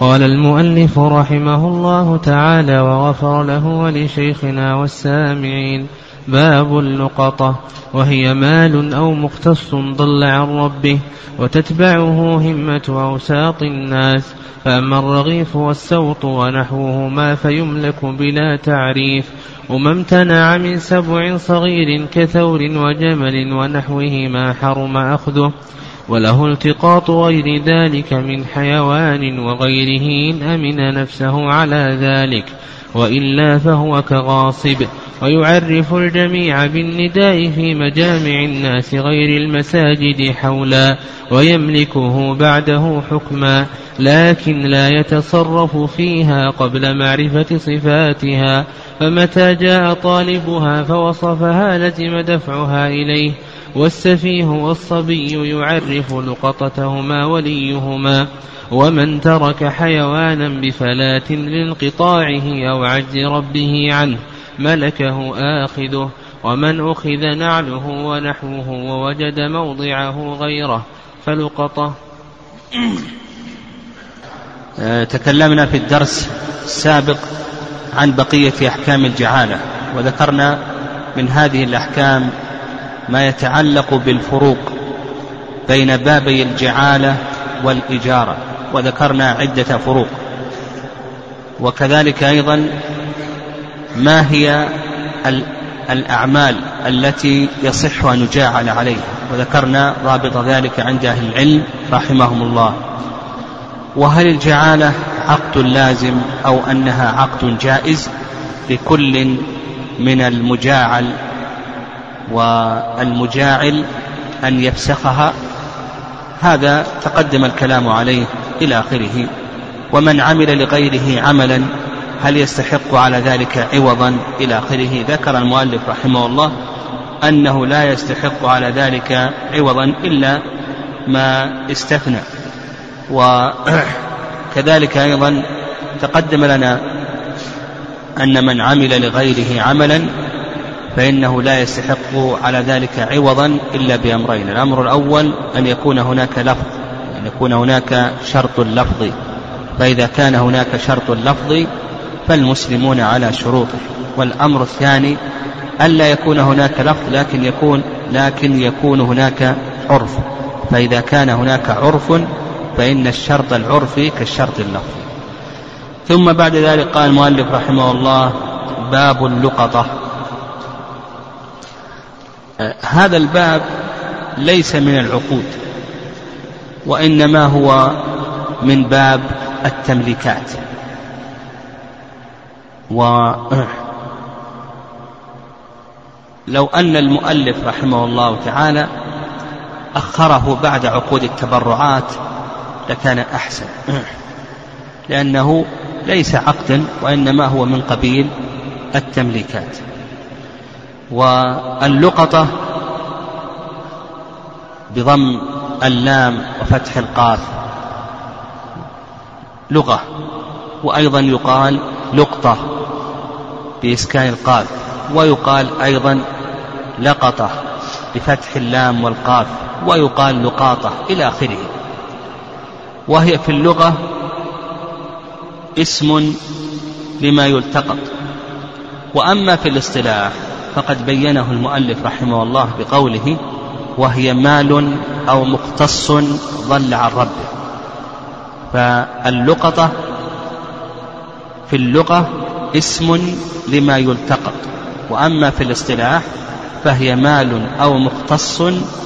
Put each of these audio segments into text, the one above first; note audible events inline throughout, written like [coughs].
قال المؤلف رحمه الله تعالى وغفر له ولشيخنا والسامعين باب اللقطة وهي مال أو مختص ضل عن ربه وتتبعه همة أوساط الناس فأما الرغيف والسوط ونحوهما فيملك بلا تعريف وما امتنع من سبع صغير كثور وجمل ونحوهما حرم أخذه وله التقاط غير ذلك من حيوان وغيره إن أمن نفسه على ذلك وإلا فهو كغاصب. ويعرف الجميع بالنداء في مجامع الناس غير المساجد حولا ويملكه بعده حكما لكن لا يتصرف فيها قبل معرفة صفاتها. فمتى جاء طالبها فوصفها لزم دفعها إليه والسفيه والصبي يعرف لقطتهما وليهما ومن ترك حيوانا بفلاة لانقطاعه أو عجز ربه عنه ملكه آخذه ومن أخذ نعله ونحوه ووجد موضعه غيره فلقطة [clears throat] آه، تكلمنا في الدرس السابق عن بقية أحكام الجعالة وذكرنا من هذه الأحكام ما يتعلق بالفروق بين بابي الجعالة والإجارة وذكرنا عدة فروق. وكذلك أيضا ما هي الأعمال التي يصح أن يجاعل عليها. وذكرنا رابط ذلك عند أهل العلم رحمهم الله. وهل الجعالة عقد لازم أو أنها عقد جائز لكل من المجاعل والمجاعل أن يفسخها. هذا تقدم الكلام عليه إلى آخره. ومن عمل لغيره عملا هل يستحق على ذلك عوضا؟ إلى آخره. ذكر المؤلف رحمه الله أنه لا يستحق على ذلك عوضا إلا ما استثنى. وكذلك أيضا تقدم لنا أن من عمل لغيره عملا فإنه لا يستحق على ذلك عوضا إلا بأمرين. الأمر الأول أن يكون هناك لفظ أن يكون هناك شرط لفظي فإذا كان هناك شرط لفظي فالمسلمون على شروطه. والأمر الثاني ألا يكون هناك لفظ لكن يكون لكن يكون هناك عرف. فإذا كان هناك عرف فإن الشرط العرفي كالشرط اللفظي ثم بعد ذلك قال المؤلف رحمه الله باب اللقطة. هذا الباب ليس من العقود وإنما هو من باب التمليكات. ولو أن المؤلف رحمه الله تعالى أخره بعد عقود التبرعات لكان أحسن لأنه ليس عقدا وإنما هو من قبيل التمليكات. واللقطة بضم اللام وفتح القاف. لغة. وأيضا يقال لقطة بإسكان القاف. ويقال أيضا لقطة بفتح اللام والقاف. ويقال لقاطة إلى آخره. وهي في اللغة اسم لما يلتقط. وأما في الاصطلاح فقد بينه المؤلف رحمه الله بقوله وهي مال أو مختص ضل عن ربه فاللقطة في اللغة اسم لما يلتقط وأما في الاصطلاح فهي مال أو مختص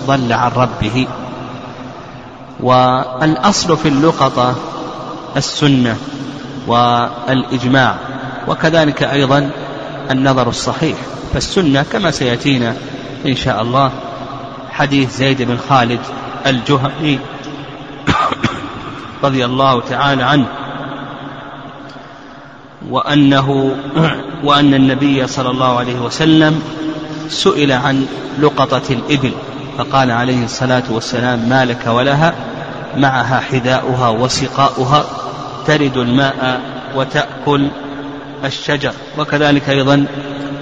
ضل عن ربه. والأصل في اللقطة السنة والإجماع وكذلك أيضا النظر الصحيح. فالسنة كما سيأتينا إن شاء الله. حديث زيد بن خالد الجهني [coughs] رضي الله تعالى عنه. وأنه [coughs] وأن النبي صلى الله عليه وسلم سئل عن لقطة الإبل فقال عليه الصلاة والسلام ما لك ولها؟ معها حذاؤها وسقاؤها ترد الماء وتأكل الشجر. وكذلك أيضا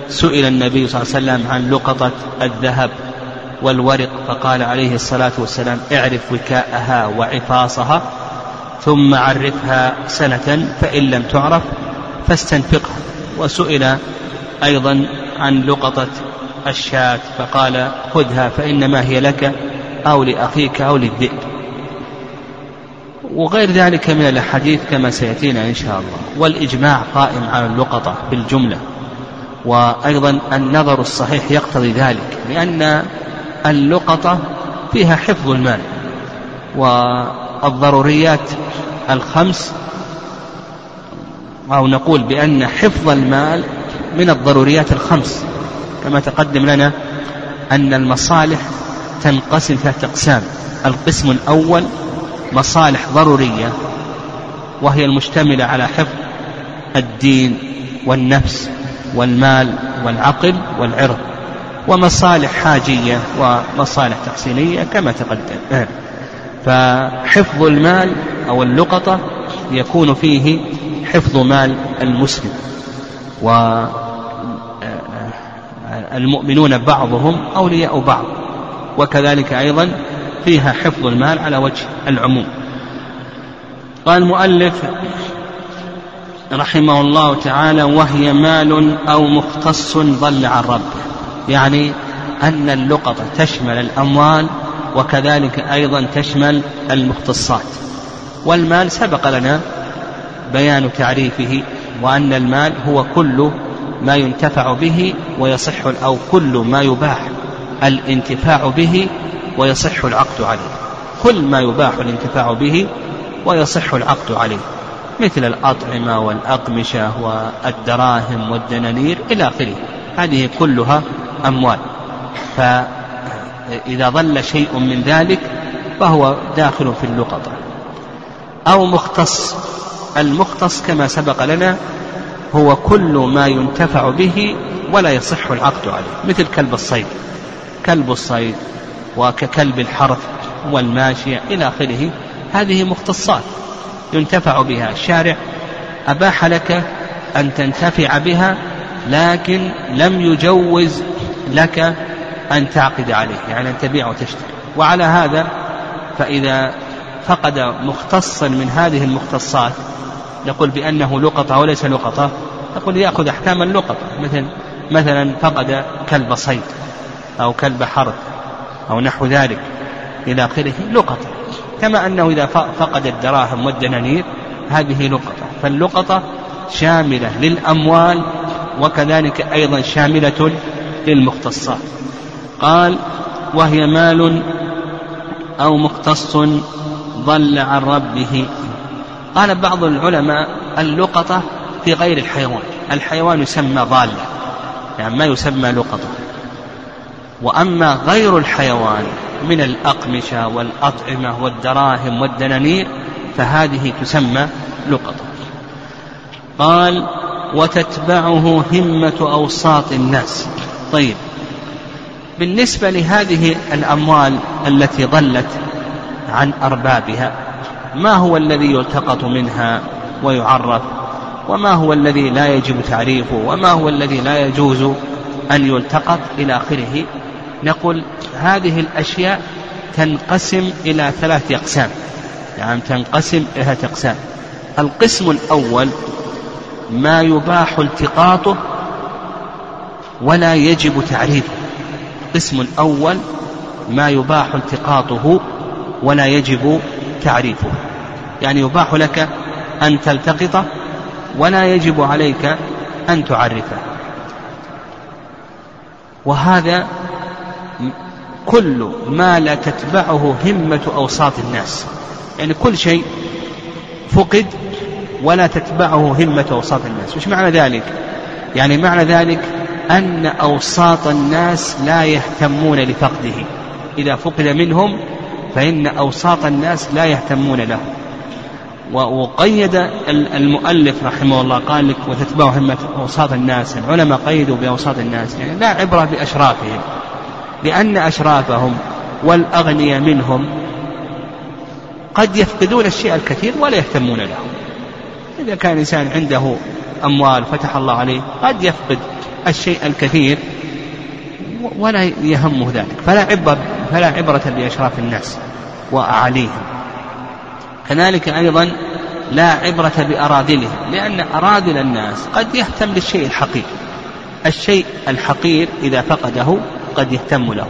سئل النبي صلى الله عليه وسلم عن لقطة الذهب والورق فقال عليه الصلاة والسلام اعرف وكاءها وعفاصها ثم عرفها سنة فإن لم تعرف فاستنفقها. وسئل أيضا عن لقطة الشاة فقال خذها فإنما هي لك أو لأخيك أو للذئب. وغير ذلك من الأحاديث كما سيأتينا إن شاء الله. والإجماع قائم على اللقطة بالجملة. وأيضا النظر الصحيح يقتضي ذلك لأن اللقطة فيها حفظ المال. والضروريات الخمس أو نقول بأن حفظ المال من الضروريات الخمس. كما تقدم لنا أن المصالح تنقسم ثلاثة أقسام. القسم الأول مصالح ضرورية وهي المشتملة على حفظ الدين والنفس والمال والعقل والعرض ومصالح حاجية ومصالح تحسينية كما تقدم. فحفظ المال أو اللقطة يكون فيه حفظ مال المسلم والمؤمنون بعضهم أولياء بعض وكذلك أيضا فيها حفظ المال على وجه العموم. قال المؤلف رحمه الله تعالى وهي مال أو مختص ضل عن ربه يعني أن اللقطة تشمل الأموال وكذلك أيضا تشمل المختصات. والمال سبق لنا بيان تعريفه وأن المال هو كل ما ينتفع به ويصح أو كل ما يباح الانتفاع به ويصح العقد عليه. كل ما يباح الانتفاع به ويصح العقد عليه. مثل الأطعمة والأقمشة والدراهم والدنانير إلى آخره. هذه كلها أموال. فإذا ظل شيء من ذلك فهو داخل في اللقطة. أو مختص. المختص كما سبق لنا هو كل ما ينتفع به ولا يصح العقد عليه. مثل كلب الصيد. كلب الصيد وككلب الحرث والماشية إلى آخره هذه مختصات ينتفع بها. الشارع أباح لك أن تنتفع بها لكن لم يجوز لك أن تعقد عليه يعني أن تبيع وتشتري. وعلى هذا فإذا فقد مختصا من هذه المختصات نقول بأنه لقطة وليس لقطة نقول يأخذ أحكام اللقطة مثل مثلا فقد كلب صيد أو كلب حرث. أو نحو ذلك إلى آخره لقطة. كما أنه إذا فقد الدراهم والدنانير هذه لقطة. فاللقطة شاملة للأموال وكذلك أيضا شاملة للمختصات. قال وهي مال أو مختص ضل عن ربه. قال بعض العلماء اللقطة في غير الحيوان. الحيوان يسمى ضالة يعني ما يسمى لقطة. وأما غير الحيوان من الأقمشة والأطعمة والدراهم والدنانير فهذه تسمى لقطة قال وتتبعه همة أوساط الناس. طيب بالنسبة لهذه الأموال التي ضلت عن أربابها ما هو الذي يلتقط منها ويعرف؟ وما هو الذي لا يجب تعريفه؟ وما هو الذي لا يجوز أن يلتقط إلى آخره؟ نقول هذه الأشياء تنقسم إلى ثلاث أقسام. يعني تنقسم إلى ثلاث أقسام. القسم الأول ما يباح التقاطه ولا يجب تعريفه القسم الأول ما يباح التقاطه ولا يجب تعريفه يعني يباح لك أن تلتقطه ولا يجب عليك أن تعرفه. وهذا كل ما لا تتبعه همة أوساط الناس. يعني كل شيء فقد ولا تتبعه همة أوساط الناس. وش معنى ذلك؟ يعني معنى ذلك أن أوساط الناس لا يهتمون لفقده. إذا فقد منهم فإن أوساط الناس لا يهتمون له. وقيد المؤلف رحمه الله قال لك وتتبع همة أوساط الناس. العلماء قيدوا بأوساط الناس. يعني لا عبرة بأشرافهم. لأن أشرافهم والأغنياء منهم قد يفقدون الشيء الكثير ولا يهتمون له. إذا كان إنسان عنده أموال فتح الله عليه قد يفقد الشيء الكثير ولا يهمه ذلك. فلا عبرة فلا عبرة بأشراف الناس وأعاليهم. كذلك أيضا لا عبرة بأراذلهم لأن أراذل الناس قد يهتم للشيء الحقير. الشيء الحقير إذا فقده قد يهتم له.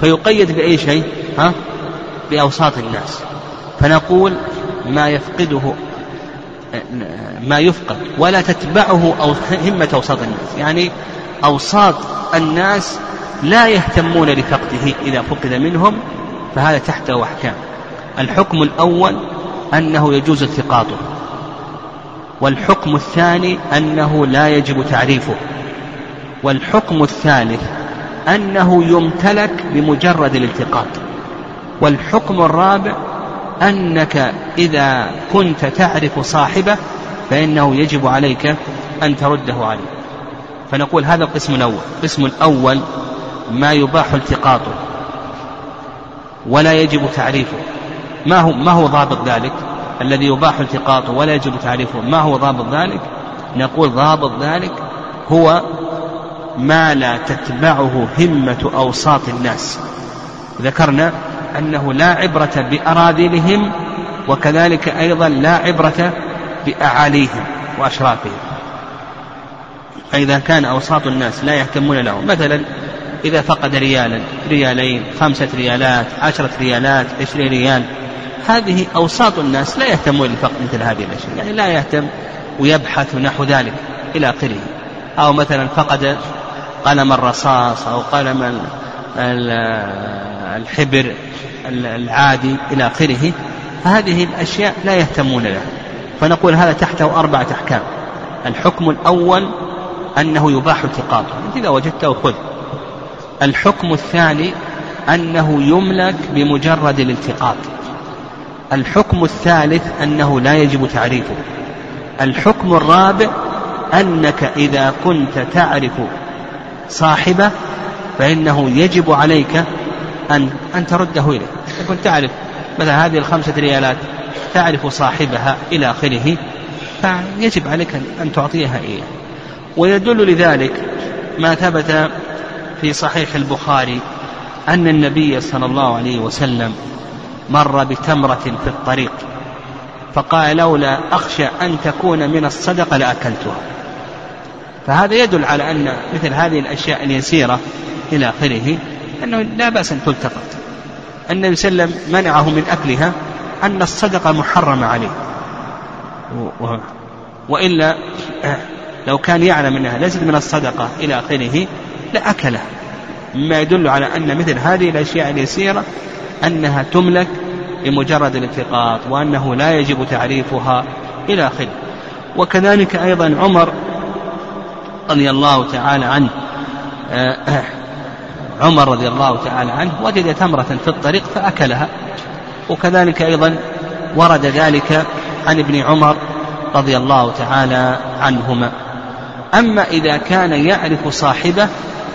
فيقيد بأي شيء؟ ها؟ بأوساط الناس. فنقول ما يفقده ما يفقد ولا تتبعه أو همة أوساط الناس. يعني أوساط الناس لا يهتمون لفقده. إذا فقد منهم فهذا تحته أحكام. الحكم الأول أنه يجوز التقاطه. والحكم الثاني أنه لا يجب تعريفه. والحكم الثالث أنه يمتلك بمجرد الالتقاط. والحكم الرابع أنك إذا كنت تعرف صاحبه فإنه يجب عليك أن ترده عليه. فنقول هذا القسم الأول. القسم الأول ما يباح التقاطه ولا يجب تعريفه. ما هو ما هو ضابط ذلك؟ الذي يباح التقاطه ولا يجب تعريفه. ما هو ضابط ذلك؟ نقول ضابط ذلك هو ما لا تتبعه همة أوساط الناس. ذكرنا أنه لا عبرة بأراذلهم وكذلك أيضا لا عبرة بأعاليهم وأشرافهم. فإذا كان أوساط الناس لا يهتمون له مثلا إذا فقد ريالا ريالين خمسة ريالات عشرة ريالات عشرين ريال هذه أوساط الناس لا يهتمون لفقد مثل هذه الأشياء يعني لا يهتم ويبحث نحو ذلك إلى آخره. أو مثلا فقد قلم الرصاص أو قلم الحبر العادي إلى آخره هذه الأشياء لا يهتمون لها فنقول هذا تحته أربعة أحكام. الحكم الأول أنه يباح التقاطه إذا وجدته خذ. الحكم الثاني أنه يملك بمجرد الالتقاط. الحكم الثالث أنه لا يجب تعريفه. الحكم الرابع أنك إذا كنت تعرف صاحبه فإنه يجب عليك أن أن ترده إليه. تكون تعرف مثلا هذه الخمسة ريالات تعرف صاحبها إلى آخره فيجب عليك أن تعطيها إياه. ويدل لذلك ما ثبت في صحيح البخاري أن النبي صلى الله عليه وسلم مر بتمرة في الطريق فقال لولا أخشى أن تكون من الصدقة لأكلتها. فهذا يدل على أن مثل هذه الأشياء اليسيرة إلى آخره أنه لا بأس أن تلتقط. النبي صلى الله عليه وسلم منعه من أكلها أن الصدقة محرمة عليه. وإلا لو كان يعلم أنها ليست من الصدقة إلى آخره لأكلها مما يدل على أن مثل هذه الأشياء اليسيرة أنها تملك بمجرد الالتقاط وأنه لا يجب تعريفها إلى آخره. وكذلك أيضا عمر رضي الله تعالى عنه. آه، عمر رضي الله تعالى عنه وجد تمرة في الطريق فأكلها. وكذلك أيضا ورد ذلك عن ابن عمر رضي الله تعالى عنهما. أما إذا كان يعرف صاحبه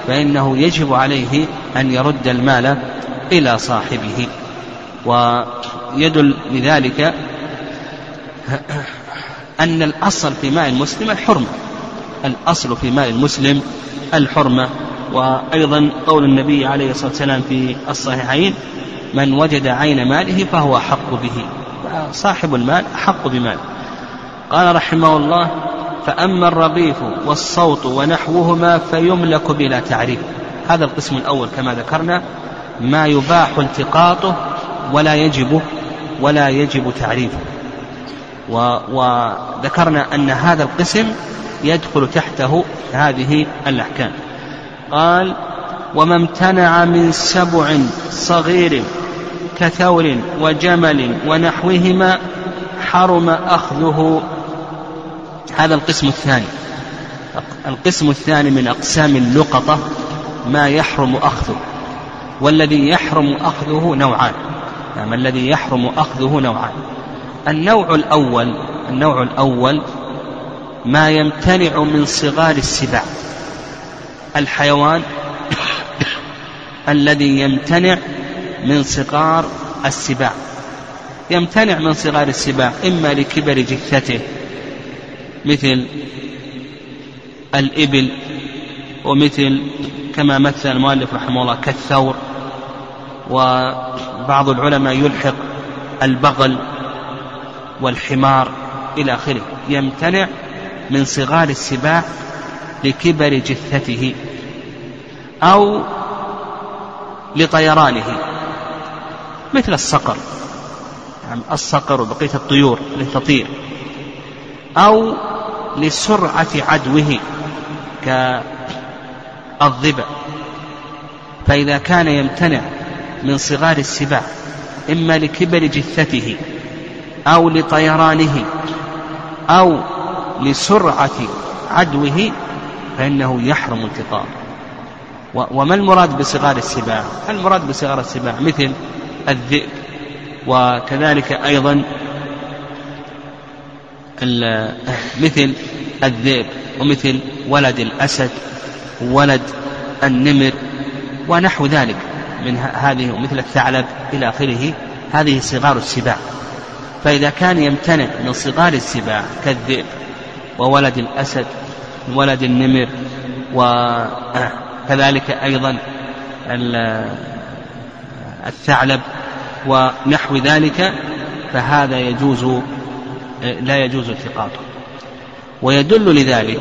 فإنه يجب عليه أن يرد المال إلى صاحبه. ويدل لذلك أن الأصل في مال المسلم الحرمة. الأصل في مال المسلم الحرمة. وأيضا قول النبي عليه الصلاة والسلام في الصحيحين من وجد عين ماله فهو أحق به. صاحب المال أحق بماله قال رحمه الله فأما الرغيف والصوت ونحوهما فيملك بلا تعريف. هذا القسم الأول كما ذكرنا. ما يباح التقاطه ولا يجب ولا يجب تعريفه. وذكرنا أن هذا القسم يدخل تحته هذه الأحكام. قال وما امتنع من سبع صغير كثور وجمل ونحوهما حرم أخذه. هذا القسم الثاني. القسم الثاني من أقسام اللقطة ما يحرم أخذه. والذي يحرم أخذه نوعان. نعم الذي يحرم أخذه نوعان. النوع الأول النوع الأول ما يمتنع من صغار السباع. الحيوان [coughs] الذي يمتنع من صغار السباع. يمتنع من صغار السباع إما لكبر جثته مثل الإبل ومثل كما مثل المؤلف رحمه الله كالثور وبعض العلماء يلحق البغل والحمار إلى آخره. يمتنع من صغار السباع لكبر جثته أو لطيرانه مثل الصقر. يعني الصقر وبقية الطيور التي تطير. أو لسرعة عدوه كالظبا فإذا كان يمتنع من صغار السباع إما لكبر جثته أو لطيرانه أو لسرعة عدوه فإنه يحرم التقاطه وما المراد بصغار السباع؟ المراد بصغار السباع مثل الذئب وكذلك أيضا مثل الذئب ومثل ولد الأسد ولد النمر ونحو ذلك من هذه ومثل الثعلب إلى آخره. هذه صغار السباع. فإذا كان يمتنع من صغار السباع كالذئب وولد الأسد ولد النمر وكذلك أيضا الثعلب ونحو ذلك فهذا يجوز لا يجوز التقاطه. ويدل لذلك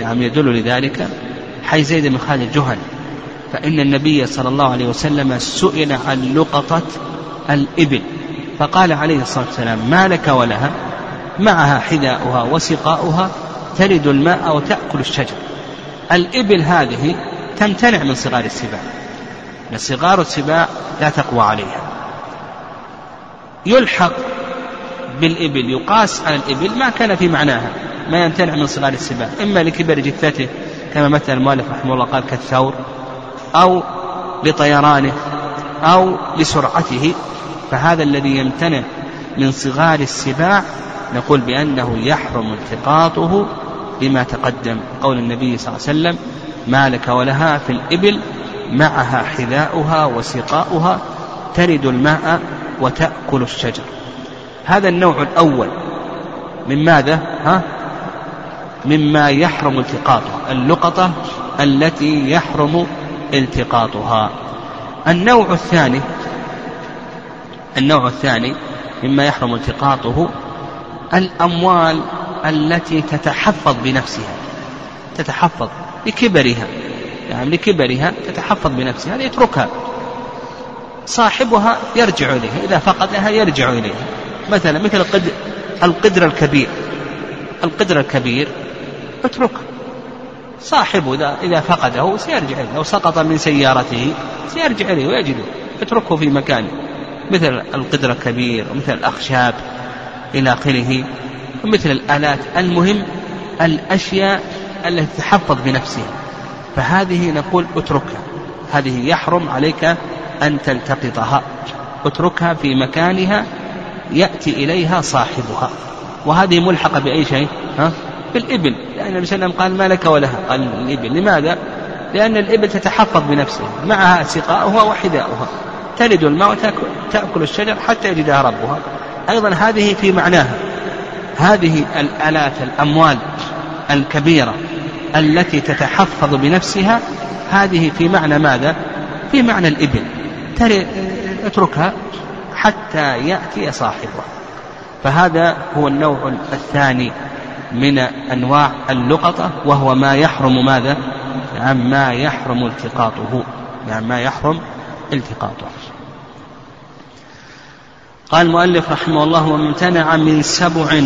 نعم يدل لذلك حي زيد بن خالد الجهني فإن النبي صلى الله عليه وسلم سئل عن لقطة الإبل فقال عليه الصلاة والسلام ما لك ولها معها حذاؤها وسقاؤها ترد الماء وتأكل الشجر. الإبل هذه تمتنع من صغار السباع صغار السباع لا تقوى عليها. يلحق بالإبل يقاس على الإبل ما كان في معناها ما يمتنع من صغار السباع. إما لكبر جثته كما مثل المؤلف رحمه الله قال كالثور أو لطيرانه أو لسرعته. فهذا الذي يمتنع من صغار السباع نقول بأنه يحرم التقاطه بما تقدم قول النبي صلى الله عليه وسلم ما لك ولها في الإبل معها حذاؤها وسقاؤها ترد الماء وتأكل الشجر هذا النوع الأول من ماذا؟ ها؟ مما يحرم التقاطه اللقطة التي يحرم التقاطها النوع الثاني النوع الثاني مما يحرم التقاطه الأموال التي تتحفظ بنفسها. تتحفظ لكبرها. يعني لكبرها تتحفظ بنفسها يتركها صاحبها يرجع إليها إذا فقدها يرجع إليها. مثلا مثل القدر, القدر الكبير. القدر الكبير اتركه. صاحبه إذا إذا فقده سيرجع إليه لو سقط من سيارته سيرجع إليه ويجده. اتركه في مكانه مثل القدر الكبير ومثل الأخشاب. إلى آخره ومثل الآلات المهم الأشياء التي تحفظ بنفسها. فهذه نقول اتركها. هذه يحرم عليك أن تلتقطها. اتركها في مكانها يأتي إليها صاحبها. وهذه ملحقة بأي شيء؟ ها؟ بالإبل. لأن النبي صلى الله عليه وسلم قال ما لك ولها قال الإبل. لماذا؟ لأن الإبل تتحفظ بنفسها. معها سقاؤها وحذاؤها. تلد الماء وتأكل الشجر حتى يجدها ربها. أيضا هذه في معناها. هذه الآلات الأموال الكبيرة التي تتحفظ بنفسها هذه في معنى ماذا؟ في معنى الإبل. اتركها حتى يأتي صاحبها. فهذا هو النوع الثاني من أنواع اللقطة وهو ما يحرم ماذا؟ يعني ما يحرم التقاطه. يعني ما يحرم التقاطه. قال المؤلف رحمه الله وامتنع من سبع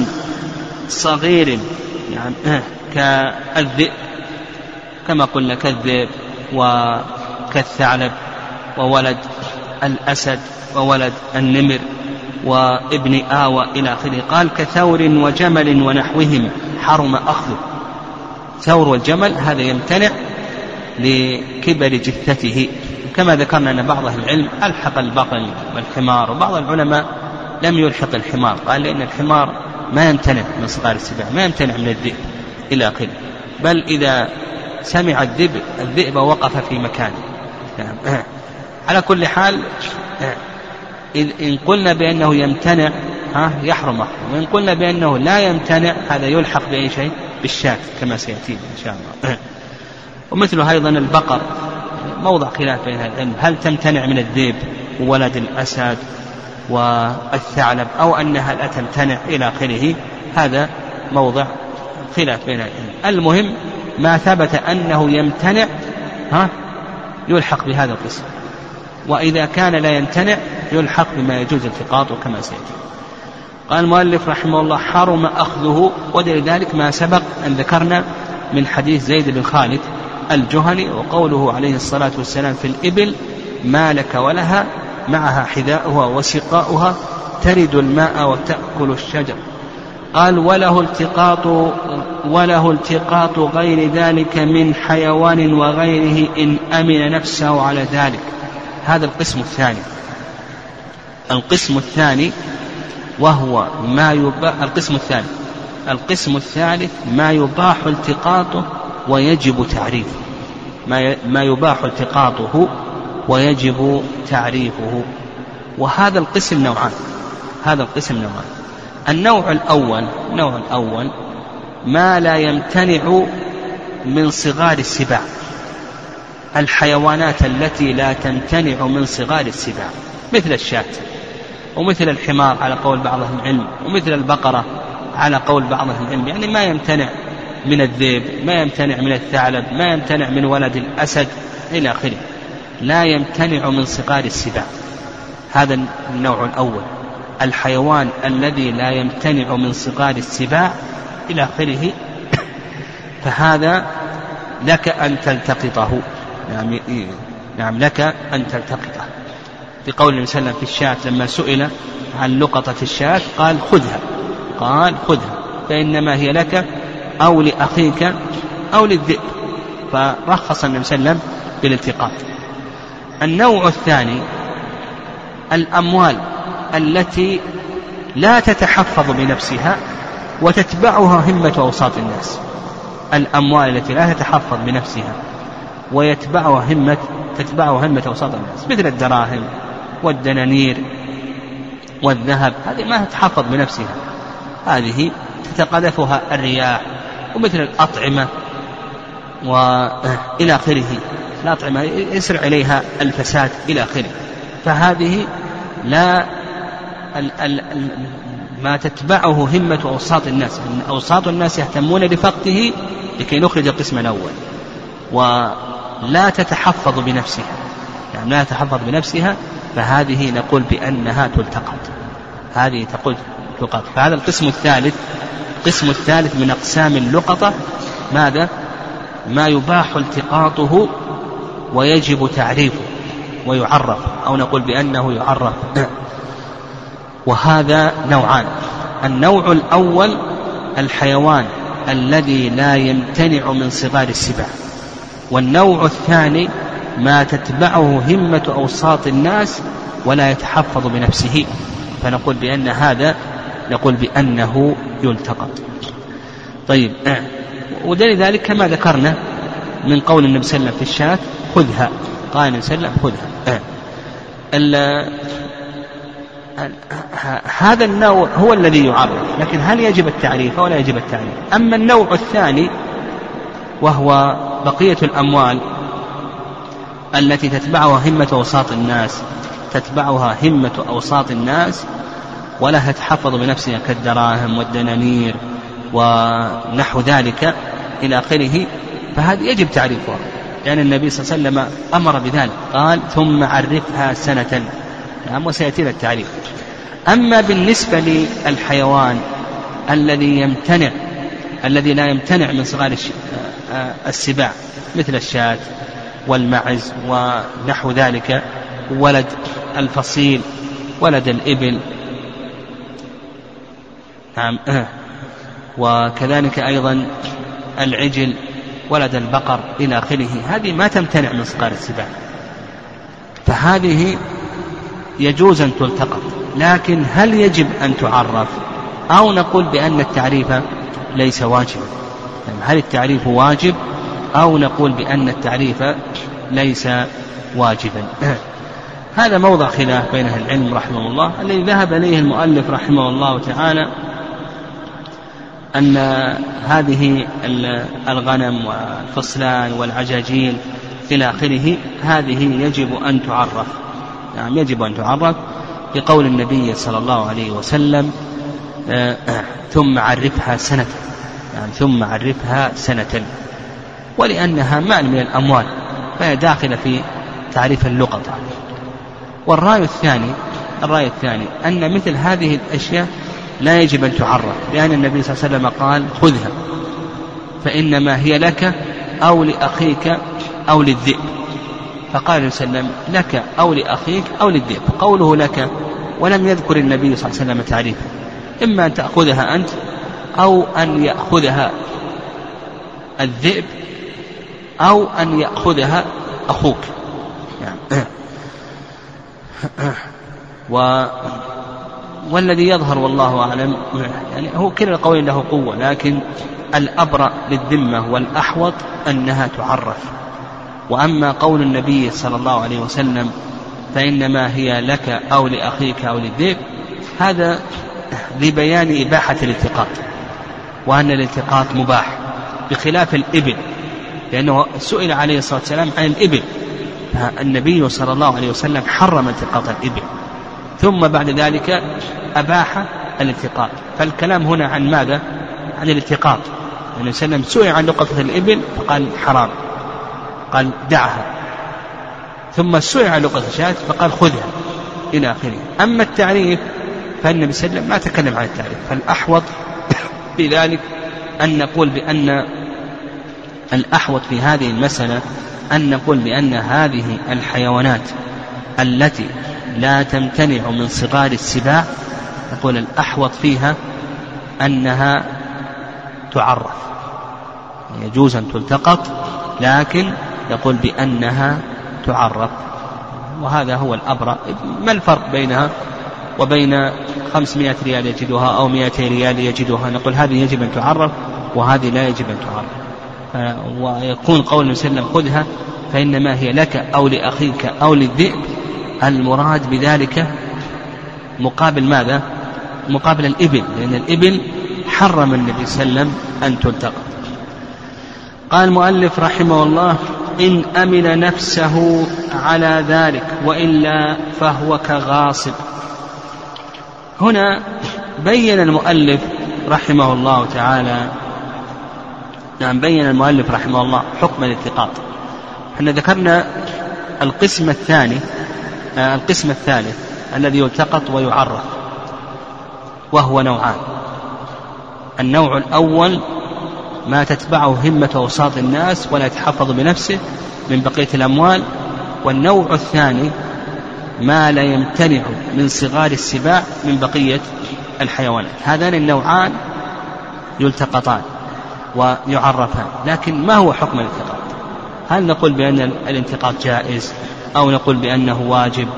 صغير يعني آه، كالذئب كما قلنا كالذئب وكالثعلب وولد الأسد وولد النمر وابن آوى إلى آخره. قال كثور وجمل ونحوهم حرم أخذه. ثور والجمل هذا يمتنع لكبر جثته. كما ذكرنا أن بعض أهل العلم ألحق البقل والحمار وبعض العلماء لم يلحق الحمار. قال لأن الحمار ما يمتنع من صغار السباع ما يمتنع من الذئب إلى آخره. بل إذا سمع الذئب الذئب وقف في مكانه نعم. على كل حال إن قلنا بأنه يمتنع ها يحرم وإن قلنا بأنه لا يمتنع هذا يلحق بأي شيء؟ بالشاة كما سيأتينا إن شاء الله. ومثله أيضا البقر. موضع خلاف بين العلم هل تمتنع من الذئب وولد الأسد والثعلب أو أنها لا تمتنع إلى آخره؟ هذا موضع خلاف بين العلم المهم ما ثبت أنه يمتنع ها؟ يلحق بهذا القسم. وإذا كان لا يمتنع يلحق بما يجوز التقاطه كما سيأتي. قال المؤلف رحمه الله حرم أخذه ودليل ذلك ما سبق أن ذكرنا من حديث زيد بن خالد الجهني وقوله عليه الصلاة والسلام في الإبل ما لك ولها معها حذاؤها وسقاؤها ترد الماء وتأكل الشجر. قال وله التقاط وله التقاط غير ذلك من حيوان وغيره إن أمن نفسه على ذلك. هذا القسم الثاني. القسم الثاني وهو ما يباح القسم الثالث القسم الثالث ما يباح التقاطه ويجب تعريفه. ما ما يباح التقاطه ويجب تعريفه. وهذا القسم نوعان. هذا القسم نوعان. النوع الأول النوع الأول ما لا يمتنع من صغار السباع. الحيوانات التي لا تمتنع من صغار السباع. مثل الشاة ومثل الحمار على قول بعض أهل العلم ومثل البقرة على قول بعض أهل العلم. يعني ما يمتنع من الذئب ما يمتنع من الثعلب ما يمتنع من ولد الأسد إلى آخره. لا يمتنع من صغار السباع. هذا النوع الأول. الحيوان الذي لا يمتنع من صغار السباع إلى آخره. [coughs] فهذا لك أن تلتقطه. نعم نعم لك أن تلتقطه. في قول النبي صلى الله عليه وسلم في الشاة لما سئل عن لقطة الشاة قال خذها. قال خذها. فإنما هي لك أو لأخيك أو للذئب. فرخص النبي صلى الله عليه وسلم بالالتقاط. النوع الثاني الأموال التي لا تتحفظ بنفسها وتتبعها همة أوساط الناس. الأموال التي لا تتحفظ بنفسها ويتبعها همة تتبعها همة أوساط الناس. مثل الدراهم والدنانير والذهب هذه ما تتحفظ بنفسها. هذه تتقذفها الرياح ومثل الأطعمة وإلى آخره. الأطعمة يسرع إليها الفساد إلى آخره. فهذه لا ال ال ما تتبعه همة أوساط الناس. أن أوساط الناس يهتمون بفقده لكي نخرج القسم الأول. ولا تتحفظ بنفسها. يعني لا تتحفظ بنفسها فهذه نقول بأنها تلتقط. هذه تقول تلتقط. فهذا القسم الثالث القسم الثالث من أقسام اللقطة ماذا؟ ما يباح التقاطه ويجب تعريفه ويعرف أو نقول بأنه يعرف. وهذا نوعان. النوع الأول الحيوان الذي لا يمتنع من صغار السباع. والنوع الثاني ما تتبعه همة أوساط الناس ولا يتحفظ بنفسه. فنقول بأن هذا نقول بأنه يلتقط. طيب ودليل ذلك كما ذكرنا من قول النبي صلى الله عليه وسلم في الشاة خذها. قال النبي صلى الله عليه وسلم خذها. هذا النوع هو الذي يعرف لكن هل يجب التعريف ولا يجب التعريف؟ أما النوع الثاني وهو بقية الأموال التي تتبعها همة أوساط الناس تتبعها همة أوساط الناس ولا تتحفظ بنفسها كالدراهم والدنانير ونحو ذلك إلى آخره فهذه يجب تعريفها. لأن النبي صلى الله عليه وسلم أمر بذلك قال ثم عرفها سنة. نعم وسيأتينا التعريف. أما بالنسبة للحيوان الذي يمتنع الذي لا يمتنع من صغار السباع مثل الشاة والمعز ونحو ذلك ولد الفصيل ولد الإبل نعم وكذلك أيضا العجل ولد البقر إلى آخره. هذه ما تمتنع من صغار السباع. فهذه يجوز أن تلتقط. لكن هل يجب أن تعرف؟ أو نقول بأن التعريف ليس واجبا. يعني هل التعريف واجب؟ أو نقول بأن التعريف ليس واجبا. هذا موضع خلاف بين أهل العلم رحمه الله الذي ذهب إليه المؤلف رحمه الله تعالى أن هذه الغنم والفصلان والعجاجيل إلى آخره هذه يجب أن تعرف. نعم يجب أن تعرف بقول النبي صلى الله عليه وسلم آه، ثم عرفها سنة. يعني ثم عرفها سنة. ولأنها مال من الأموال فهي داخلة في تعريف اللقطة والرأي الثاني الرأي الثاني أن مثل هذه الأشياء لا يجب أن تعرف لأن النبي صلى الله عليه وسلم قال خذها فإنما هي لك أو لأخيك أو للذئب. فقال النبي صلى الله عليه وسلم لك أو لأخيك أو للذئب. قوله لك ولم يذكر النبي صلى الله عليه وسلم تعريفه. إما أن تأخذها أنت أو أن يأخذها الذئب أو أن يأخذها أخوك. يعني. [coughs] و والذي يظهر والله أعلم. يعني هو كلا القول له قوة لكن الأبرأ للذمة والأحوط أنها تعرف. وأما قول النبي صلى الله عليه وسلم فإنما هي لك أو لأخيك أو للذئب هذا لبيان إباحة الالتقاط وأن الالتقاط مباح بخلاف الإبل لأنه سئل عليه الصلاة والسلام عن الإبل. النبي صلى الله عليه وسلم حرم التقاط الإبل. ثم بعد ذلك أباح الالتقاط. فالكلام هنا عن ماذا؟ عن الالتقاط. النبي صلى الله عليه وسلم سئل عن لقطة الإبل فقال حرام. قال دعها. ثم سئل عن لقطة الشاة فقال خذها إلى آخره. أما التعريف فالنبي صلى الله عليه وسلم ما تكلم عن التعريف. فالأحوط في ذلك أن نقول بأن الأحوط في هذه المسألة أن نقول بأن هذه الحيوانات التي لا تمتنع من صغار السباع نقول الأحوط فيها أنها تعرف. يجوز أن تلتقط لكن يقول بأنها تعرف. وهذا هو الأبرأ. ما الفرق بينها؟ وبين خمسمائة ريال يجدها أو مائتي ريال يجدها. نقول هذه يجب أن تعرف وهذه لا يجب أن تعرف. ويكون قول النبي صلى الله عليه وسلم خذها فإنما هي لك أو لأخيك أو للذئب. المراد بذلك مقابل ماذا؟ مقابل الإبل لأن الإبل حرم النبي صلى الله عليه وسلم أن تلتقط قال المؤلف رحمه الله إن أمن نفسه على ذلك وإلا فهو كغاصب. هنا بين المؤلف رحمه الله تعالى نعم بين المؤلف رحمه الله حكم الالتقاط إحنا ذكرنا القسم الثاني آه، القسم الثالث الذي يلتقط ويعرف. وهو نوعان. النوع الأول ما تتبعه همة أوساط الناس ولا يتحفظ بنفسه من بقية الأموال والنوع الثاني ما لا يمتنع من صغار السباع من بقية الحيوانات. هذان النوعان يلتقطان ويعرفان لكن ما هو حكم الالتقاط هل نقول بأن الالتقاط جائز أو نقول بأنه واجب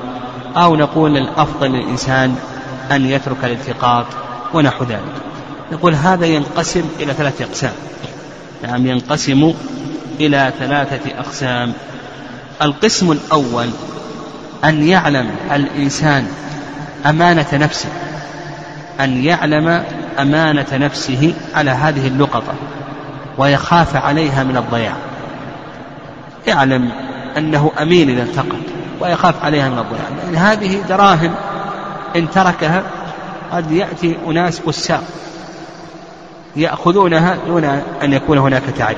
أو نقول الأفضل للإنسان أن يترك الالتقاط ونحو ذلك. نقول هذا ينقسم إلى ثلاثة أقسام. نعم ينقسم إلى ثلاثة أقسام. القسم الأول أن يعلم الإنسان أمانة نفسه. أن يعلم أمانة نفسه على هذه اللقطة ويخاف عليها من الضياع. يعلم أنه أمين إذا التقط ويخاف عليها من الضياع. لأن هذه دراهم إن تركها قد يأتي أناس بساق يأخذونها دون أن يكون هناك تعريف.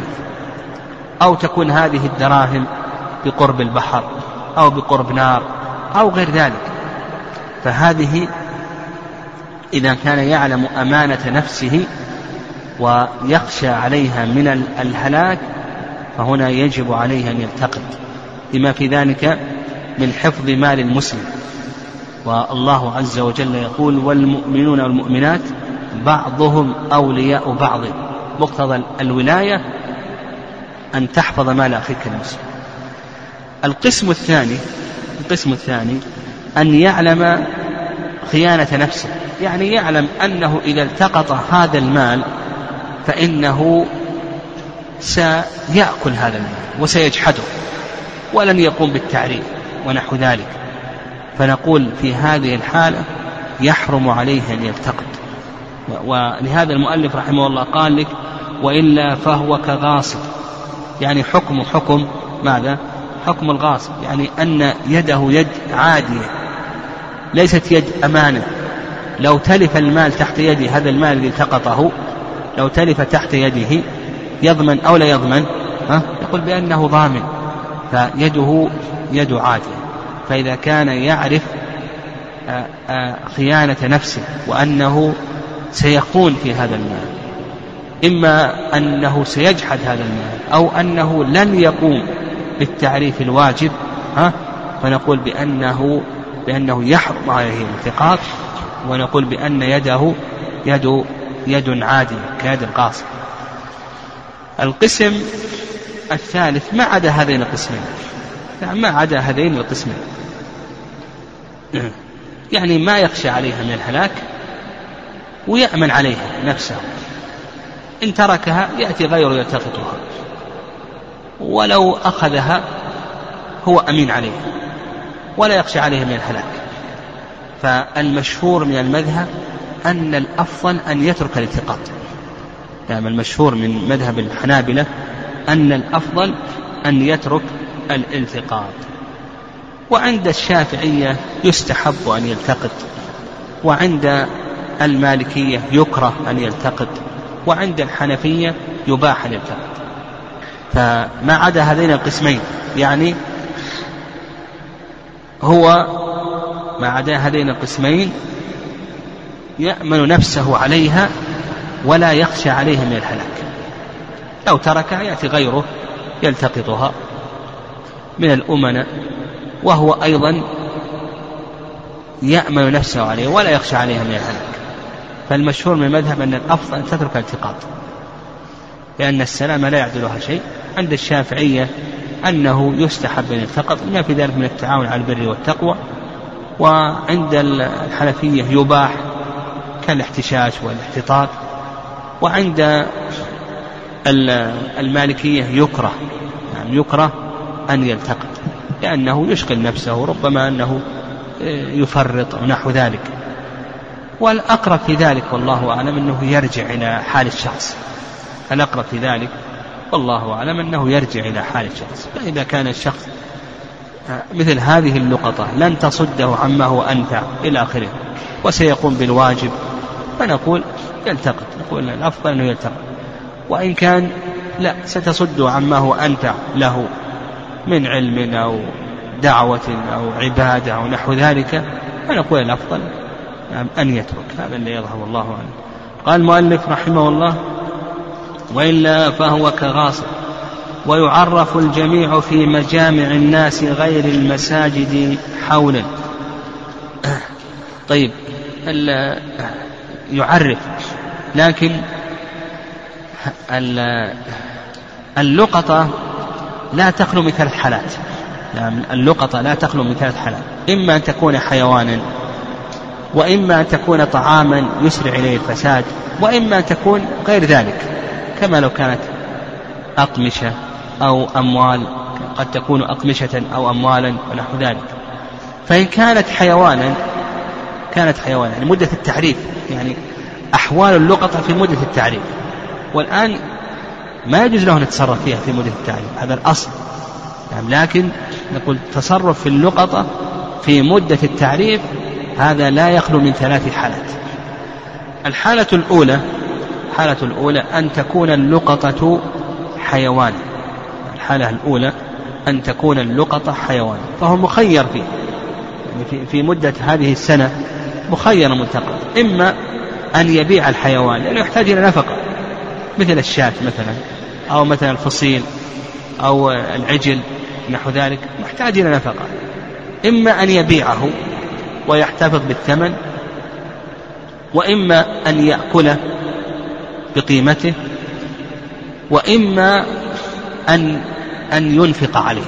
أو تكون هذه الدراهم بقرب البحر أو بقرب نار أو غير ذلك. فهذه إذا كان يعلم أمانة نفسه ويخشى عليها من الهلاك فهنا يجب عليه أن يلتقط. لما في ذلك من حفظ مال المسلم. والله عز وجل يقول والمؤمنون والمؤمنات بعضهم أولياء بعض. مقتضى الولاية أن تحفظ مال أخيك المسلم القسم الثاني القسم الثاني أن يعلم خيانة نفسه. يعني يعلم أنه إذا التقط هذا المال فإنه سيأكل هذا المال وسيجحده. ولن يقوم بالتعريف ونحو ذلك. فنقول في هذه الحالة يحرم عليه أن يلتقط. ولهذا المؤلف رحمه الله قال لك وإلا فهو كغاصب. يعني حكم حكم ماذا؟ حكم الغاصب. يعني أن يده يد عادية ليست يد أمانة. لو تلف المال تحت يده هذا المال الذي التقطه لو تلف تحت يده يضمن أو لا يضمن؟ ها؟ يقول بأنه ضامن فيده يد عادل فإذا كان يعرف آه، آه، خيانة نفسه وأنه سيخون في هذا المال إما أنه سيجحد هذا المال أو أنه لن يقوم بالتعريف الواجب ها فنقول بأنه بأنه يحرم عليه الالتقاط ونقول بأن يده يد يد عادية كيد القاصر. القسم الثالث ما عدا هذين القسمين؟ ما عدا هذين القسمين. يعني ما يخشى عليها من الهلاك ويأمن عليها نفسه. إن تركها يأتي غيره يلتقطها ولو أخذها هو أمين عليها. ولا يخشى عليها من الهلاك. فالمشهور من المذهب أن الأفضل أن يترك الالتقاط. يعني المشهور من مذهب الحنابلة أن الأفضل أن يترك الالتقاط. وعند الشافعية يستحب أن يلتقط وعند المالكية يكره أن يلتقط وعند الحنفية يباح أن يلتقط. فما عدا هذين القسمين يعني هو ما عدا هذين القسمين يأمن نفسه عليها ولا يخشى عليها من الهلاك. لو تركها يأتي غيره يلتقطها. من الأمناء وهو أيضا يأمن نفسه عليه ولا يخشى عليها من الهلاك. فالمشهور من المذهب أن الأفضل أن تترك الالتقاط لأن السلام لا يعدلها شيء. عند الشافعية أنه يستحب أن يلتقط ما في ذلك من التعاون على البر والتقوى. وعند الحنفية يباح كالاحتشاش والاحتطاط. وعند المالكية يكره يعني يكره أن يلتقط. لأنه يشغل نفسه ربما أنه آه، يفرط أو نحو ذلك. والأقرب في ذلك والله أعلم أنه يرجع إلى حال الشخص. الأقرب في ذلك والله أعلم أنه يرجع إلى حال الشخص. فإذا كان الشخص آه، مثل هذه اللقطة لن تصده عما هو أنفع إلى آخره وسيقوم بالواجب فنقول يلتقط. نقول الأفضل أنه يلتقط. وإن كان لا ستصد عما هو أنفع له. من علم أو دعوة أو عبادة أو نحو ذلك فنقول الأفضل أن يترك. هذا اللي يظهر الله عنه قال المؤلف رحمه الله وإلا فهو كغاصب ويعرف الجميع في مجامع الناس غير المساجد حولا. [coughs] طيب يعرف لكن اللقطة لا تخلو من ثلاث حالات. اللقطة لا تخلو من ثلاث حالات. إما أن تكون حيوانا وإما أن تكون طعاما يسرع إليه الفساد وإما أن تكون غير ذلك. كما لو كانت أقمشة أو أموال قد تكون أقمشة أو أموالا ونحو ذلك. فإن كانت حيوانا كانت حيوانا يعني مدة التعريف يعني أحوال اللقطة في مدة التعريف. والآن ما يجوز له أن يتصرف فيها في مدة التعريف هذا الأصل. يعني لكن نقول تصرف في اللقطة في مدة التعريف هذا لا يخلو من ثلاث حالات. الحالة الأولى الحالة الأولى أن تكون اللقطة حيوان. الحالة الأولى أن تكون اللقطة حيوان. فهو مخير فيه. يعني في, في مدة هذه السنة مخير منتقل. إما أن يبيع الحيوان لأنه يحتاج إلى نفقة. مثل الشاة مثلا أو مثلا الفصيل أو العجل نحو ذلك محتاج إلى نفقة إما أن يبيعه ويحتفظ بالثمن وإما أن يأكله بقيمته وإما أن أن ينفق عليه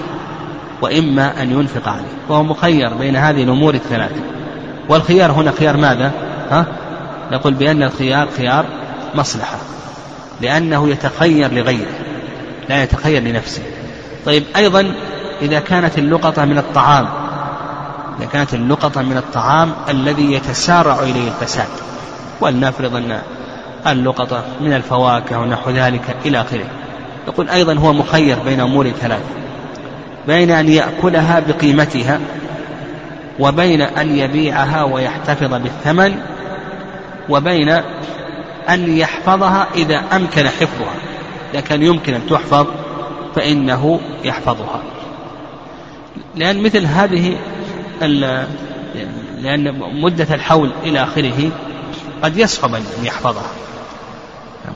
وإما أن ينفق عليه وهو مخير بين هذه الأمور الثلاثة والخيار هنا خيار ماذا؟ ها؟ نقول بأن الخيار خيار مصلحة لأنه يتخير لغيره لا يتخير لنفسه. طيب أيضا إذا كانت اللقطة من الطعام إذا كانت اللقطة من الطعام الذي يتسارع إليه الفساد ولنفرض أن اللقطة من الفواكه ونحو ذلك إلى آخره. يقول أيضا هو مخير بين أمور ثلاث بين أن يأكلها بقيمتها وبين أن يبيعها ويحتفظ بالثمن وبين أن يحفظها إذا أمكن حفظها إذا كان يمكن أن تحفظ فإنه يحفظها. لأن مثل هذه لأن مدة الحول إلى آخره قد يصعب أن يحفظها.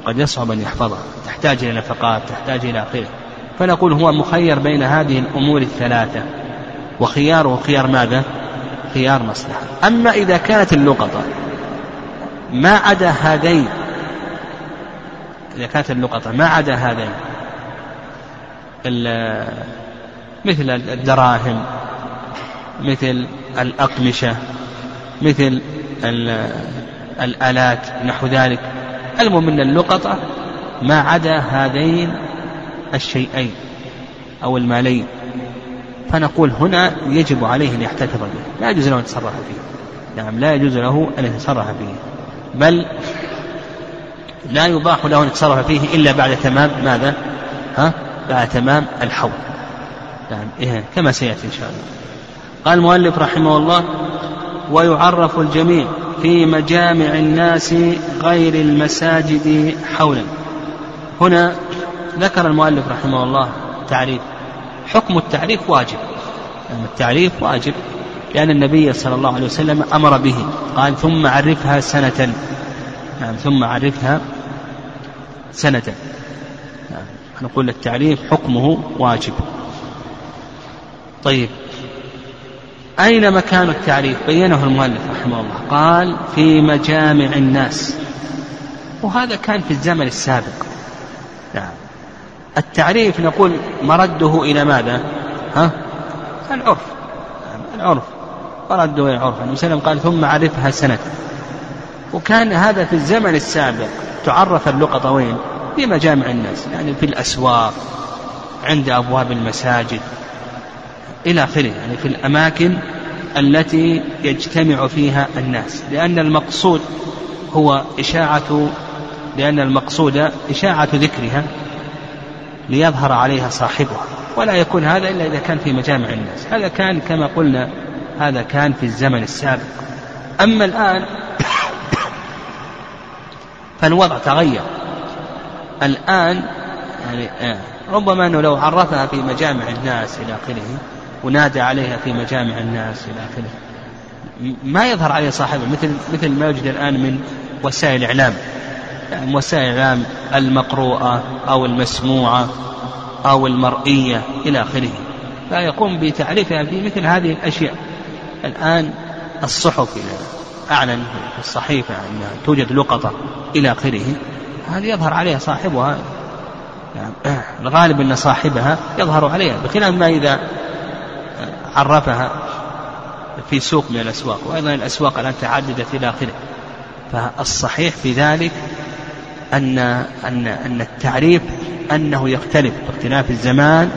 قد يصعب أن يحفظها. تحتاج إلى نفقات تحتاج إلى آخره. فنقول هو مخير بين هذه الأمور الثلاثة. وخياره خيار ماذا؟ خيار مصلحة. أما إذا كانت اللقطة ما عدا هذين كانت اللقطة ما عدا هذين. مثل الدراهم مثل الأقمشة مثل الآلات نحو ذلك. المهم من اللقطة ما عدا هذين الشيئين أو المالين. فنقول هنا يجب عليه أن يحتفظ به. لا يجوز له أن يتصرف فيه. نعم لا يجوز له أن يتصرف فيه. بل لا يباح له أن يتصرف فيه إلا بعد تمام ماذا؟ ها؟ بعد تمام الحول نعم إيه كما سيأتي إن شاء الله. قال المؤلف رحمه الله ويعرف الجميع في مجامع الناس غير المساجد حولا. هنا ذكر المؤلف رحمه الله تعريف. حكم التعريف واجب. يعني التعريف واجب لأن النبي صلى الله عليه وسلم أمر به. قال ثم عرفها سنة. نعم ثم عرفها سنة نعم نقول التعريف حكمه واجب. طيب أين مكان التعريف؟ بينه المؤلف رحمه الله. قال في مجامع الناس. وهذا كان في الزمن السابق. نعم التعريف نقول مرده إلى ماذا؟ ها؟ العرف. العرف. مرده إلى العرف. النبي قال ثم عرفها سنة. وكان هذا في الزمن السابق. تعرف اللقطة وين في مجامع الناس يعني في الأسواق عند أبواب المساجد إلى آخره يعني في الأماكن التي يجتمع فيها الناس. لأن المقصود هو إشاعة لأن المقصود إشاعة ذكرها ليظهر عليها صاحبها. ولا يكون هذا إلا إذا كان في مجامع الناس. هذا كان كما قلنا هذا كان في الزمن السابق. أما الآن فالوضع تغير. الآن يعني آه، ربما أنه لو عرفها في مجامع الناس إلى آخره ونادى عليها في مجامع الناس إلى آخره ما يظهر عليه صاحبه مثل مثل ما يوجد الآن من وسائل الإعلام يعني وسائل الإعلام المقروءة أو المسموعة أو المرئية إلى آخره. فيقوم بتعريفها في مثل هذه الأشياء. الآن الصحف أعلن في الصحيفة أنها توجد لقطة إلى آخره. هذه يظهر عليها صاحبها. يعني [clears throat] الغالب أن صاحبها يظهر عليها بخلاف ما إذا عرفها في سوق من الأسواق وأيضا الأسواق الآن تعددت إلى آخره. فالصحيح في ذلك أن أن أن التعريف أنه يختلف باختلاف الزمان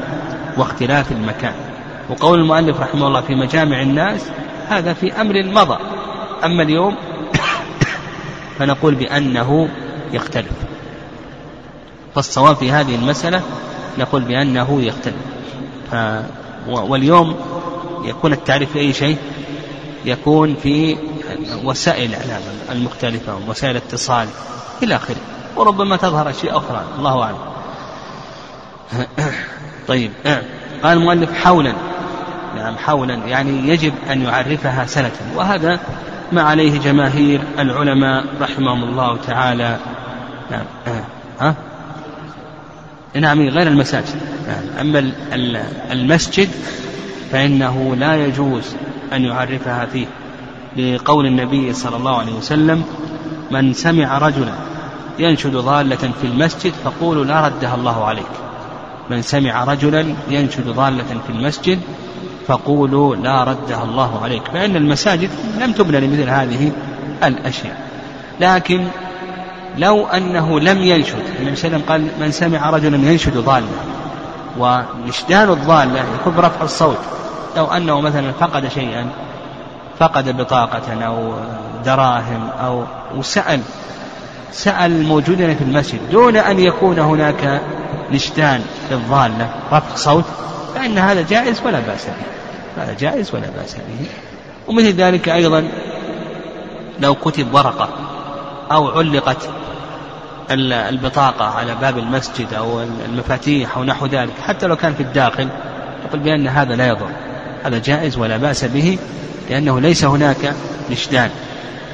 واختلاف المكان. وقول المؤلف رحمه الله في مجامع الناس هذا في أمر مضى. أما اليوم [coughs] فنقول بأنه يختلف. فالصواب في هذه المسألة نقول بأنه يختلف. ف واليوم يكون التعريف في أي شيء؟ يكون في وسائل الإعلام المختلفة ووسائل الاتصال إلى آخره وربما تظهر أشياء أخرى. الله أعلم. [coughs] طيب قال المؤلف حولا. نعم حولا. يعني يجب أن يعرفها سنة. وهذا ما عليه جماهير العلماء رحمهم الله تعالى. نعم ها نعم غير المساجد. نعم أما المسجد فإنه لا يجوز أن يعرفها فيه. لقول النبي صلى الله عليه وسلم من سمع رجلا ينشد ضالة في المسجد فقولوا لا ردها الله عليك. من سمع رجلا ينشد ضالة في المسجد فقولوا لا ردها الله عليك فإن المساجد لم تبنى لمثل هذه الأشياء. لكن لو أنه لم ينشد النبي صلى الله عليه وسلم قال من سمع رجلا ينشد ضالة ونشدان الضالة يكون برفع الصوت لو أنه مثلا فقد شيئا فقد بطاقة أو دراهم أو وسأل سأل الموجودين في المسجد دون أن يكون هناك نشدان للضالة رفع صوت فإن هذا جائز ولا بأس به. هذا جائز ولا بأس به. ومثل ذلك أيضا لو كتب ورقة أو علقت البطاقة على باب المسجد أو المفاتيح أو نحو ذلك حتى لو كان في الداخل يقول بأن هذا لا يضر. هذا جائز ولا بأس به لأنه ليس هناك نشدان.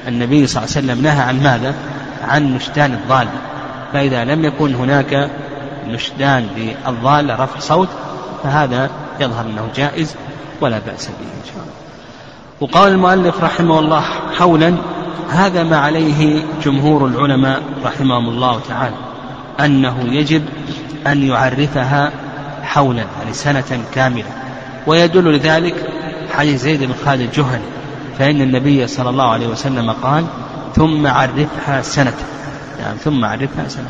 النبي صلى الله عليه وسلم نهى عن ماذا؟ عن نشدان الضال فإذا لم يكن هناك نشدان للضال رفع صوت فهذا يظهر أنه جائز ولا بأس به إن شاء الله. وقال المؤلف رحمه الله حولا هذا ما عليه جمهور العلماء رحمهم الله تعالى أنه يجب أن يعرفها حولا يعني سنة كاملة. ويدل لذلك حديث زيد بن خالد الجهني فإن النبي صلى الله عليه وسلم قال ثم عرفها سنة. يعني ثم عرفها سنة.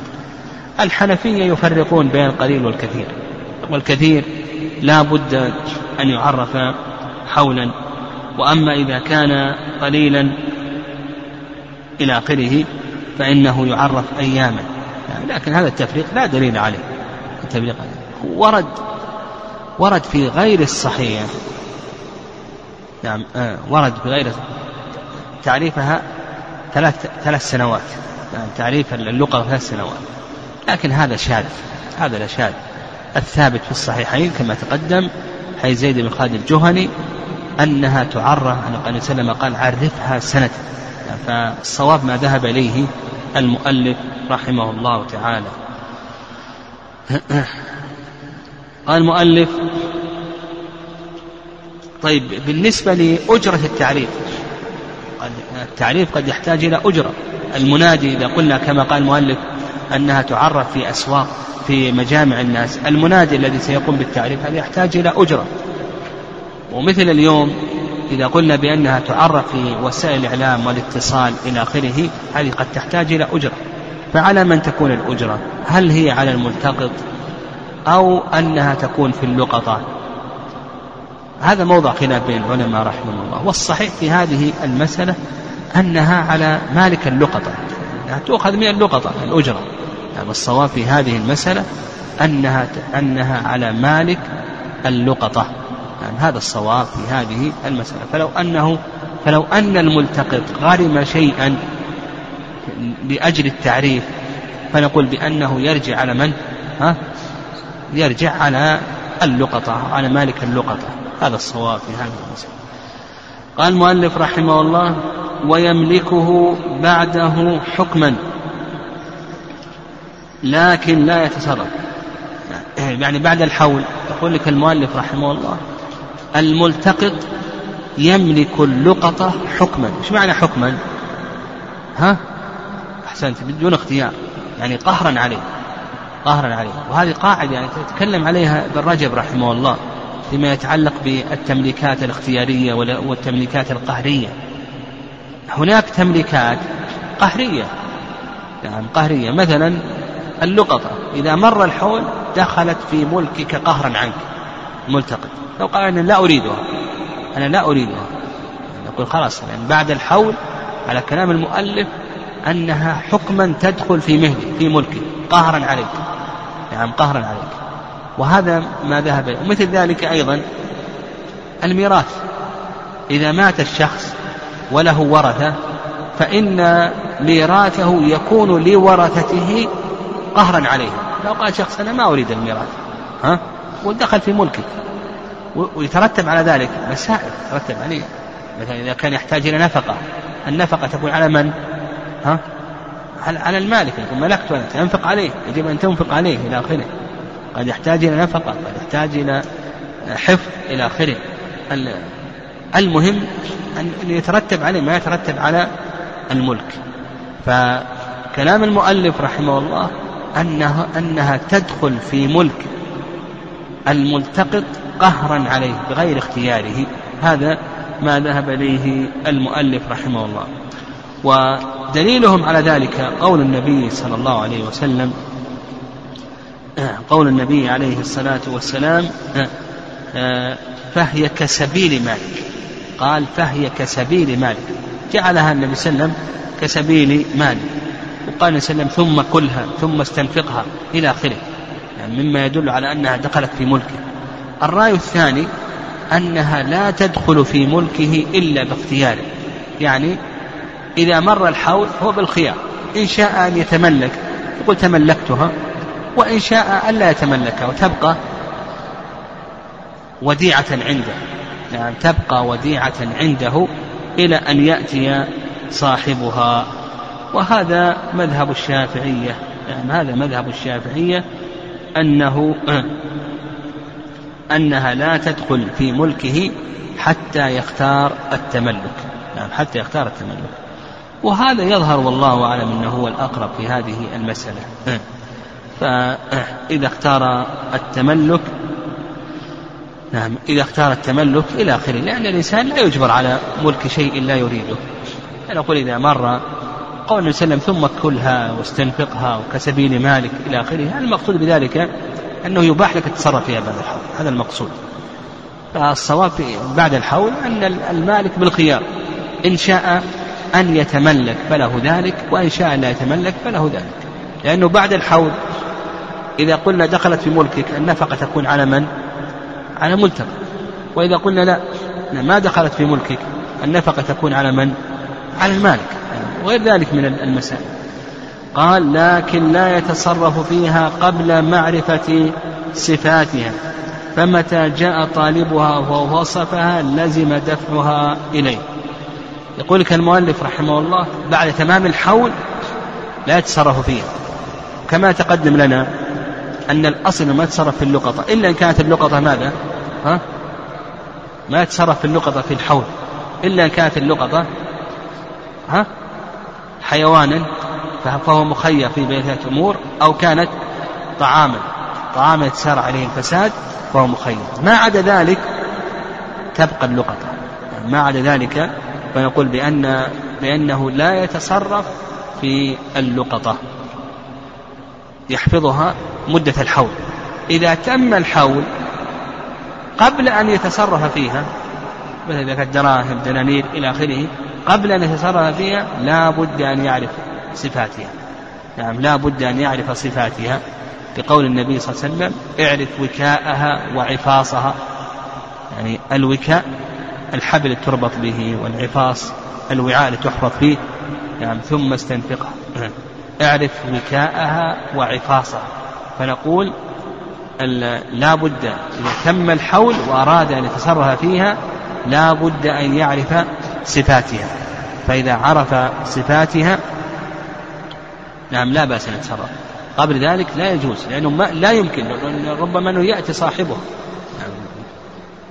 الحنفية يفرقون بين القليل والكثير والكثير لا بد أن يعرف حولا وأما إذا كان قليلا إلى آخره فإنه يعرف أياما. يعني لكن هذا التفريق لا دليل عليه التفريق ورد ورد في غير الصحيح. نعم آه ورد في غير تعريفها ثلاث ثلاث سنوات. يعني تعريف اللقطة ثلاث سنوات. لكن هذا شاذ هذا لا شاذ. الثابت في الصحيحين كما تقدم حي زيد بن خالد الجهني أنها تعرف أن النبي صلى الله عليه وسلم قال عرفها سنة. فالصواب ما ذهب إليه المؤلف رحمه الله تعالى. قال المؤلف طيب بالنسبة لأجرة التعريف التعريف قد يحتاج إلى أجرة. المنادي إذا قلنا كما قال المؤلف أنها تعرف في أسواق في مجامع الناس. المنادي الذي سيقوم بالتعريف هذا يحتاج إلى أجرة. ومثل اليوم إذا قلنا بأنها تعرف في وسائل الإعلام والاتصال إلى آخره هذه قد تحتاج إلى أجرة. فعلى من تكون الأجرة؟ هل هي على الملتقط أو أنها تكون في اللقطة؟ هذا موضع خلاف بين العلماء رحمهم الله. والصحيح في هذه المسألة أنها على مالك اللقطة. يعني تؤخذ من اللقطة الأجرة. يعني الصواب في هذه المسألة أنها أنها على مالك اللقطة. يعني هذا الصواب في هذه المسألة. فلو أنه فلو أن الملتقط غرم شيئا لأجل التعريف فنقول بأنه يرجع على من؟ ها؟ يرجع على اللقطة على مالك اللقطة. هذا الصواب في هذه المسألة. قال المؤلف رحمه الله ويملكه بعده حكما لكن لا يتصرف. يعني بعد الحول يقول لك المؤلف رحمه الله الملتقط يملك اللقطة حكما. إيش معنى حكما؟ ها؟ أحسنت بدون اختيار. يعني قهرا عليه قهرا عليه. وهذه قاعدة يعني تتكلم عليها ابن رجب رحمه الله فيما يتعلق بالتمليكات الاختيارية والتمليكات القهرية. هناك تمليكات قهرية. يعني قهرية. مثلا اللقطة. إذا مر الحول دخلت في ملكك قهرا عنك. ملتقط. لو قال أنا لا أريدها. أنا لا أريدها. نقول خلاص يعني بعد الحول على كلام المؤلف أنها حكما تدخل في مهلي في ملكي. قهرا عليك. نعم قهرا عليك. وهذا ما ذهب ومثل ذلك أيضا الميراث. إذا مات الشخص وله ورثة فإن ميراثه يكون لورثته قهرا عليه. لو قال شخص أنا ما أريد الميراث. ها؟ ودخل في ملكك. ويترتب على ذلك مسائل ترتب عليه. مثلا إذا كان يحتاج إلى نفقة. النفقة تكون على من؟ ها؟ على المالك. يقول ملكت أنت أنفق عليه. يجب أن تنفق عليه إلى آخره. قد يحتاج إلى نفقة قد يحتاج إلى حفظ إلى آخره. المهم أن يترتب عليه ما يترتب على الملك. فكلام المؤلف رحمه الله أنها, أنها تدخل في ملك الملتقط قهرا عليه بغير اختياره. هذا ما ذهب إليه المؤلف رحمه الله. ودليلهم على ذلك قول النبي صلى الله عليه وسلم قول النبي عليه الصلاة والسلام فهي كسبيل مالك. قال فهي كسبيل مالك. جعلها النبي صلى الله عليه وسلم كسبيل مالك. وقال صلى الله عليه وسلم ثم كلها ثم استنفقها إلى آخره. يعني مما يدل على أنها دخلت في ملكه. الرأي الثاني أنها لا تدخل في ملكه إلا باختياره يعني إذا مر الحول هو بالخيار. إن شاء أن يتملك يقول تملكتها. وإن شاء أن لا يتملكها وتبقى وديعة عنده. يعني تبقى وديعة عنده إلى أن يأتي صاحبها. وهذا مذهب الشافعية. يعني هذا مذهب الشافعية أنه [clears throat] أنها لا تدخل في ملكه حتى يختار التملك. يعني حتى يختار التملك. وهذا يظهر والله أعلم أنه هو الأقرب في هذه المسألة. [clears throat] فإذا اختار التملك نعم إذا اختار التملك إلى آخره لأن الإنسان لا يجبر على ملك شيء لا يريده. نقول إذا مر قول النبي صلى الله عليه وسلم ثم كلها واستنفقها وكسبيل مالك إلى آخره. المقصود بذلك أنه يباح لك التصرف فيها بعد الحول. هذا المقصود. فالصواب بعد الحول أن المالك بالخيار. إن شاء أن يتملك فله ذلك وإن شاء أن لا يتملك فله ذلك. لأنه بعد الحول إذا قلنا دخلت في ملكك النفقة تكون على من؟ على ملتقى. وإذا قلنا لا ما دخلت في ملكك النفقة تكون على من؟ على المالك. وغير ذلك من المسائل قال لكن لا يتصرف فيها قبل معرفة صفاتها فمتى جاء طالبها ووصفها لزم دفعها إليه يقول لك المؤلف رحمه الله بعد تمام الحول لا يتصرف فيها كما تقدم لنا أن الأصل ما يتصرف في اللقطة إلا إن كانت اللقطة ماذا؟ ها؟ ما يتصرف في اللقطة في الحول إلا إن كانت اللقطة ها؟ حيوانا فهو مخير في بيت أمور أو كانت طعاما طعاما يتسار عليه الفساد فهو مخير. ما عدا ذلك تبقى اللقطة ما عدا ذلك فنقول بأن بأنه لا يتصرف في اللقطة يحفظها مدة الحول. إذا تم الحول قبل أن يتصرف فيها مثل إذا كانت دراهم دنانير إلى آخره قبل أن يتصرف فيها لا بد أن يعرف صفاتها. نعم لا بد أن يعرف صفاتها. بقول النبي صلى الله عليه وسلم اعرف وكاءها وعفاصها. يعني الوكاء الحبل تربط به والعفاص الوعاء اللي تحفظ فيه. نعم ثم استنفقها اعرف وكاءها وعفاصها. فنقول لا بد إذا تم الحول وأراد أن يتصرف فيها لا بد أن يعرف صفاتها. فإذا عرف صفاتها نعم لا بأس أن يتصرف. قبل ذلك لا يجوز لأنه ما لا يمكن ربما أنه يأتي صاحبه.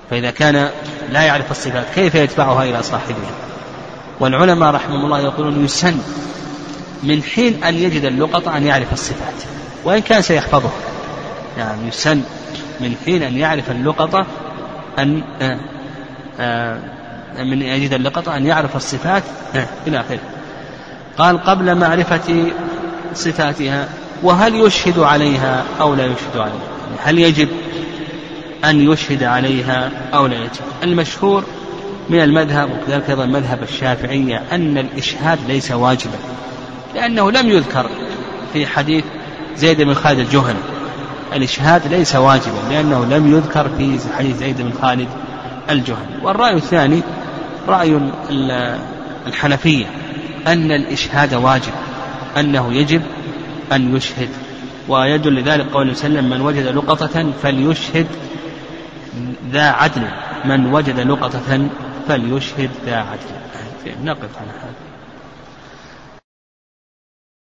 فإذا كان لا يعرف الصفات كيف يتبعها إلى صاحبها والعلماء رحمهم الله يقولون يسن من حين أن يجد اللقطة أن يعرف الصفات وإن كان سيحفظها يعني يسن من حين أن يعرف اللقطة أن آه، آه، من يجد اللقطة أن يعرف الصفات آه، إلى آخره. قال قبل معرفة صفاتها وهل يشهد عليها أو لا يشهد عليها؟ هل يجب أن يشهد عليها أو لا يجب؟ المشهور من المذهب وكذلك أيضا مذهب الشافعية أن الإشهاد ليس واجبا لأنه لم يذكر في حديث زيد بن خالد الجهني. الإشهاد ليس واجبا لأنه لم يذكر في حديث زيد بن خالد الجهني. والرأي الثاني رأي الحنفية أن الإشهاد واجب أنه يجب أن يشهد. ويدل لذلك قول وسلم من وجد لقطة فليشهد ذا عدل. من وجد لقطة فليشهد ذا عدل. نقف على هذا